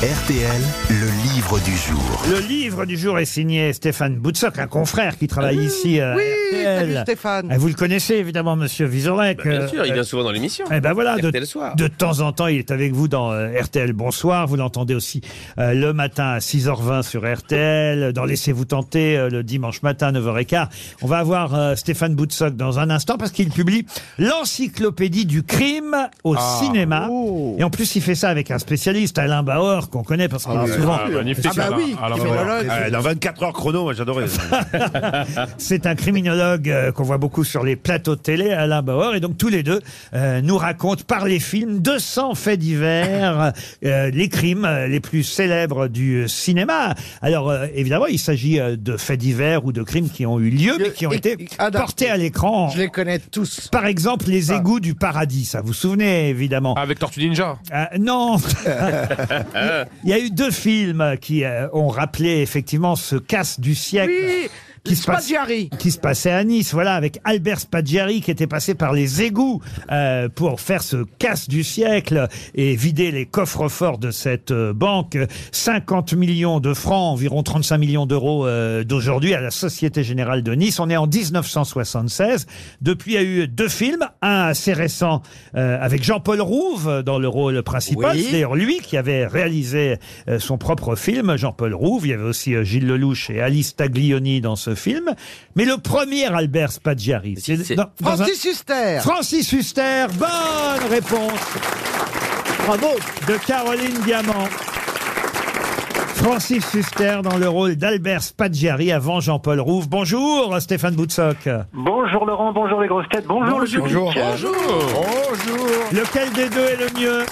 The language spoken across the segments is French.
RTL, le livre du jour. Le livre du jour est signé Stéphane Boutsock, un confrère qui travaille ici à Oui, RTL. salut Stéphane. Ah, Vous le connaissez évidemment, monsieur Vizorek. Bah, bien Euh, sûr, il euh, vient souvent dans l'émission. eh ben voilà, de, RTL soir. de temps en temps, il est avec vous dans euh, RTL Bonsoir. Vous l'entendez aussi euh, le matin à 6h20 sur RTL, dans Laissez-vous tenter euh, le dimanche matin à 9h15. On va avoir euh, Stéphane Boutsock dans un instant parce qu'il publie l'encyclopédie du crime au Ah. cinéma. Oh. Et en plus, il fait ça avec un spécialiste, Alain Bauer, qu'on connaît parce qu'il est souvent... magnifique. Ah bah oui, Alain criminologue. Ah, dans 24 heures chrono, moi j'adorais. C'est un criminologue euh, qu'on voit beaucoup sur les plateaux de télé, Alain Bauer, et donc tous les deux euh, nous racontent par les films 200 faits divers, euh, les crimes euh, les plus célèbres du cinéma. Alors euh, évidemment, il s'agit euh, de faits divers ou de crimes qui ont eu lieu, mais qui ont été portés à l'écran. Je les connais tous. Par exemple, les égouts du paradis, ça vous vous souvenez évidemment. Avec Tortue Ninja. Euh, non Il y a eu deux films qui euh, ont rappelé effectivement ce casse du siècle qui se passe- qui se passait à Nice, voilà, avec Albert Spaggiari qui était passé par les égouts euh, pour faire ce casse du siècle et vider les coffres forts de cette euh, banque. 50 millions de francs, environ 35 millions d'euros euh, d'aujourd'hui à la Société Générale de Nice. On est en 1976. Depuis, il y a eu deux films, un assez récent euh, avec Jean-Paul Rouve dans le rôle principal. Oui. C'est d'ailleurs lui qui avait réalisé euh, son propre film, Jean-Paul Rouve. Il y avait aussi Gilles Lelouch et Alice Taglioni dans ce film. Mais le premier Albert Spaggiari, c'est C'est- dans- dans un- Francis Huster. Francis Huster. Bonne réponse Bravo. de Caroline Diamant. Francis Huster dans le rôle d'Albert Spaggiari avant Jean-Paul Rouve. Bonjour Stéphane Boutsock. Bonjour Laurent, bonjour les grosses têtes, bonjour, le public. Bonjour. Lequel des deux est le mieux?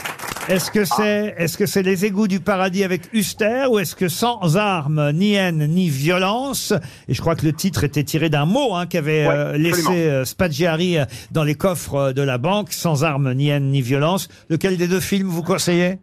Est-ce que c'est est-ce que c'est les égouts du paradis avec Huster ou est-ce que sans armes, ni haine, ni violence Et je crois que le titre était tiré d'un mot hein, qu'avait Ouais, euh, laissé euh, Spaggiari euh, dans les coffres euh, de la banque, sans armes, ni haine, ni violence. Lequel des deux films vous conseillez?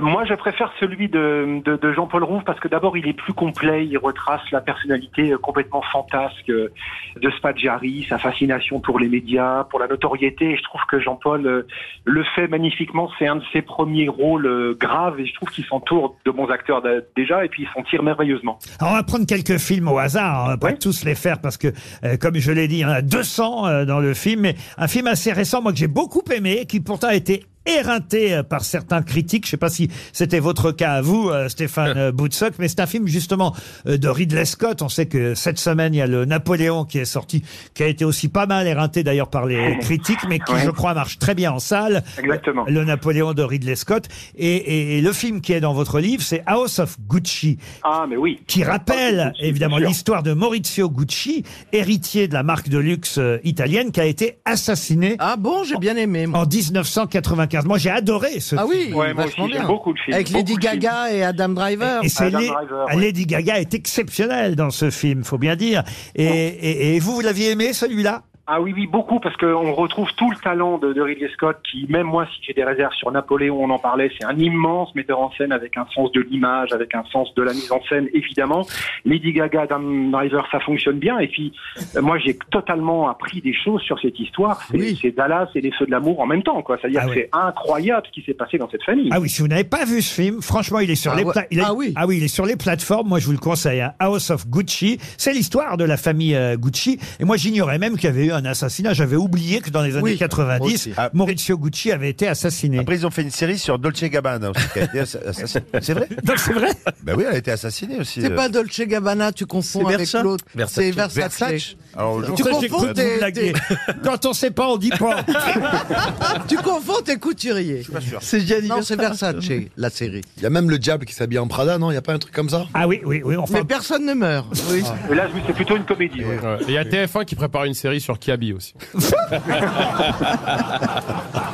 Moi, je préfère celui de, de, de Jean-Paul Rouve parce que d'abord, il est plus complet, il retrace la personnalité euh, complètement fantasque euh, de Spaggiari, sa fascination pour les médias, pour la notoriété. Et je trouve que Jean-Paul euh, le fait magnifiquement. C'est un de ses premiers rôles euh, graves et je trouve qu'il s'entoure de bons acteurs déjà et puis il s'en tire merveilleusement. Alors on va prendre quelques films au hasard, on va pas tous les faire parce que, euh, comme je l'ai dit, il y en a 200 euh, dans le film, mais un film assez récent, moi que j'ai beaucoup aimé, qui pourtant a été éreinté euh, par certains critiques. Je sais pas si c'était votre cas à vous, euh, Stéphane euh, Boutsock, mais c'est un film justement de Ridley Scott. On sait que cette semaine, il y a le Napoléon qui est sorti, qui a été aussi pas mal éreinté d'ailleurs par les critiques, mais qui, Ouais. je crois, marche très bien en salle. Exactement. Le Napoléon de Ridley Scott. Et, et- et le film qui est dans votre livre, c'est House of Gucci Ah, mais oui. qui rappelle évidemment l'histoire de Maurizio Gucci, héritier de la marque de luxe italienne, qui a été assassiné Ah bon, j'ai bien aimé. Moi. en 1995. Moi, j'ai adoré ce Ah film. oui, Ouais, moi vachement aussi, j'aime bien. beaucoup le film. Avec Lady beaucoup. Gaga et Adam Driver. Et c'est Adam Les- Driver, ouais. Lady Gaga est exceptionnelle dans ce film, faut bien dire. Et, et- et vous, vous l'aviez aimé celui-là? Ah oui, oui, beaucoup, parce qu'on retrouve tout le talent de, de Ridley Scott, qui, même moi, si j'ai des réserves sur Napoléon, on en parlait, c'est un immense metteur en scène avec un sens de l'image, avec un sens de la mise en scène, évidemment. Lady Gaga, Adam Driver, ça fonctionne bien. Et puis, euh, moi, j'ai totalement appris des choses sur cette histoire. C'est Oui. c'est Dallas et les feux de l'amour en même temps, quoi. C'est-à-dire Ah que c'est incroyable ce qui s'est passé dans cette famille. Ah oui, si vous n'avez pas vu ce film, franchement, il est sur Ah les ouais. il est- Ah oui. il est sur les plateformes. Moi, je vous le conseille. hein. House of Gucci, c'est l'histoire de la famille euh, Gucci. Et moi, j'ignorais même qu'il y avait eu un assassinat. J'avais oublié que dans les années Oui, moi 90, aussi. Ah, Maurizio Gucci avait été assassiné. Après, ils ont fait une série sur Dolce Gabbana aussi. qui a été assa- assassinée. C'est vrai Donc c'est vrai. Ben oui, elle a été assassinée aussi. C'est euh. pas Dolce Gabbana, tu confonds avec l'autre. Versace. C'est Versace. Versace. Alors, Tu Ça, j'ai confonds cru que vous tes- blaguiez. Quand on sait pas, on dit pas. Tu confonds tes couturiers. C'est Gianni Non, c'est Versace, la série. Il y a même le diable qui s'habille en Prada, non? Il y a pas un truc comme ça? Ah oui, oui, oui. Enfin, Mais personne ne meurt. Oui. Et là, oui, c'est plutôt une comédie. ouais. Ouais. Et il y a TF1 qui prépare une série sur Kiabi aussi.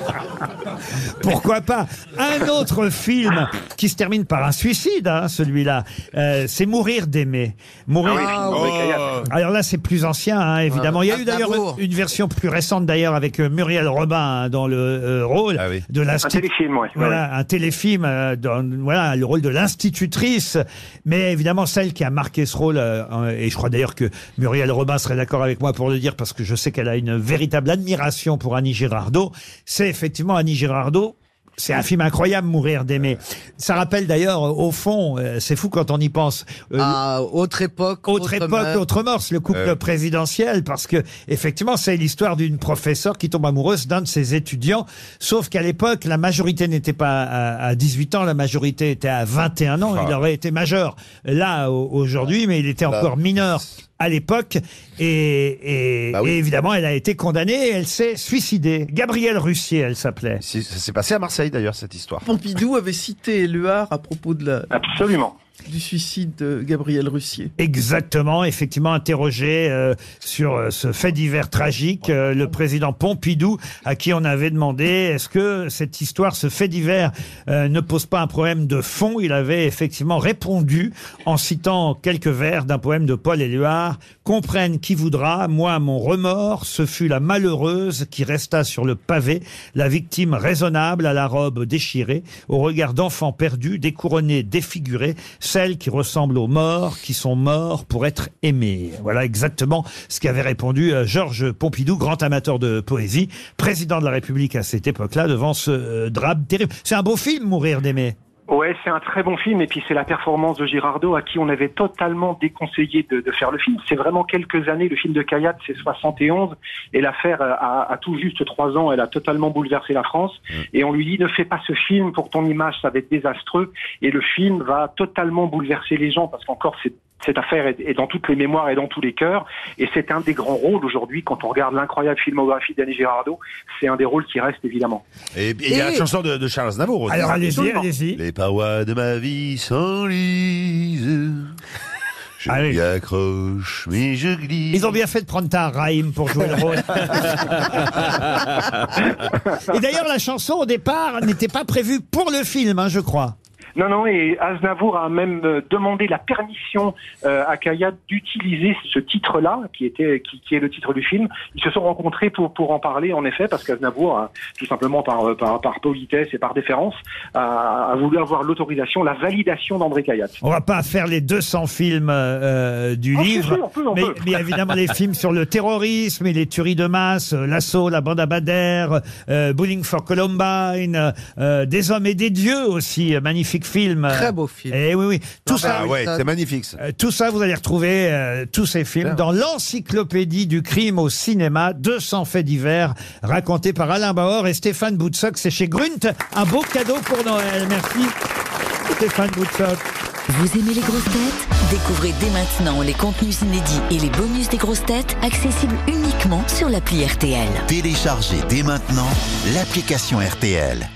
pourquoi pas Un autre film qui se termine par un suicide, hein, celui-là, euh, c'est Mourir d'aimer. Mourir. Ah, oui. Kayat. Alors là, c'est plus ancien, hein, évidemment. Il y a eu d'ailleurs une version plus récente, d'ailleurs, avec euh, Muriel Robin hein, dans le euh, rôle Ah oui. de Un l'institut. téléfilm, ouais. Voilà, un téléfilm, euh, dans, voilà, le rôle de l'institutrice. Mais évidemment, celle qui a marqué ce rôle, euh, euh, et je crois d'ailleurs que Muriel Robin serait d'accord avec moi pour le dire, parce que je sais qu'elle a une véritable admiration pour Annie Girardot, c'est effectivement Annie Girardot C'est un film incroyable, Mourir d'aimer. Ça rappelle d'ailleurs, euh, au fond, euh, c'est fou quand on y pense. euh, Ah, autre époque. autre époque, mœurs. autre mœurs, le couple Euh. présidentiel, parce que effectivement, c'est l'histoire d'une professeure qui tombe amoureuse d'un de ses étudiants. Sauf qu'à l'époque, la majorité n'était pas à, à 18 ans, la majorité était à 21 ans. Ah. Il aurait été majeur là au- aujourd'hui, mais il était Là. encore mineur à l'époque. Et, et- Bah oui. et évidemment, elle a été condamnée et elle s'est suicidée. Gabrielle Russier, elle s'appelait. Ça s'est passé à Marseille d'ailleurs cette histoire. Pompidou avait cité Éluard à propos de la, Absolument. Du suicide de Gabriel Russier. Exactement, effectivement interrogé euh, sur euh, ce fait divers tragique, euh, le président Pompidou, à qui on avait demandé est-ce que cette histoire, ce fait divers, ne pose pas un problème de fond? Il avait effectivement répondu en citant quelques vers d'un poème de Paul Éluard Comprenne qui voudra, moi mon remords, ce fut la malheureuse qui resta sur le pavé, la victime raisonnable à la robe déchirée, au regard d'enfant perdu, découronné, défiguré, celle qui ressemble aux morts, qui sont morts pour être aimés. Voilà exactement ce qu'avait répondu euh, Georges Pompidou, grand amateur de poésie, président de la République à cette époque-là, devant ce euh, drame terrible. C'est un beau film, Mourir d'aimer. Ouais, c'est un très bon film et puis c'est la performance de Girardot à qui on avait totalement déconseillé de, de faire le film. C'est vraiment quelques années, le film de Kayat c'est 71 et l'affaire euh, a, a tout juste trois ans, elle a totalement bouleversé la France. Et on lui dit ne fais pas ce film pour ton image, ça va être désastreux. Et le film va totalement bouleverser les gens parce qu'encore c'est cette affaire est, est dans toutes les mémoires et dans tous les cœurs, et c'est un des grands rôles aujourd'hui quand on regarde l'incroyable filmographie d'Annie Girardot. C'est un des rôles qui reste évidemment. Et et il y a la chanson de, de Charles Aznavour aussi. Alors allez-y, allez-y. Les parois de ma vie s'enlisent. Je Allez. m'y accroche, mais je glisse. Ils ont bien fait de prendre ta Raïm pour jouer le rôle. Et d'ailleurs, la chanson au départ n'était pas prévue pour le film, hein, je crois. Non, non, et Aznavour a même euh, demandé la permission euh, à Kayat d'utiliser ce titre-là, qui était, qui, qui est le titre du film. Ils se sont rencontrés pour pour en parler, en effet, parce qu'Aznavour, a, tout simplement par, euh, par par politesse et par déférence, a, a voulu avoir l'autorisation, la validation d'André Kayat. On va pas faire les 200 films euh, du Ah, livre, si, on peut, on mais, peut. mais évidemment les films sur le terrorisme et les tueries de masse, euh, l'assaut, la bande à Bader, euh, Bowling for Columbine, euh, des hommes et des dieux aussi, euh, magnifique film. Très beau film. Et oui, oui, tout Non, ça. Ah ouais, c'est magnifique. ça. Euh, Tout ça, vous allez retrouver euh, tous ces films dans l'encyclopédie du crime au cinéma, 200 faits divers racontés par Alain Bauer et Stéphane Boutsock. C'est chez Grunt, un beau cadeau pour Noël. Merci Stéphane Boutsock. Vous aimez les grosses têtes? Découvrez dès maintenant les contenus inédits et les bonus des grosses têtes accessibles uniquement sur l'appli RTL. Téléchargez dès maintenant l'application RTL.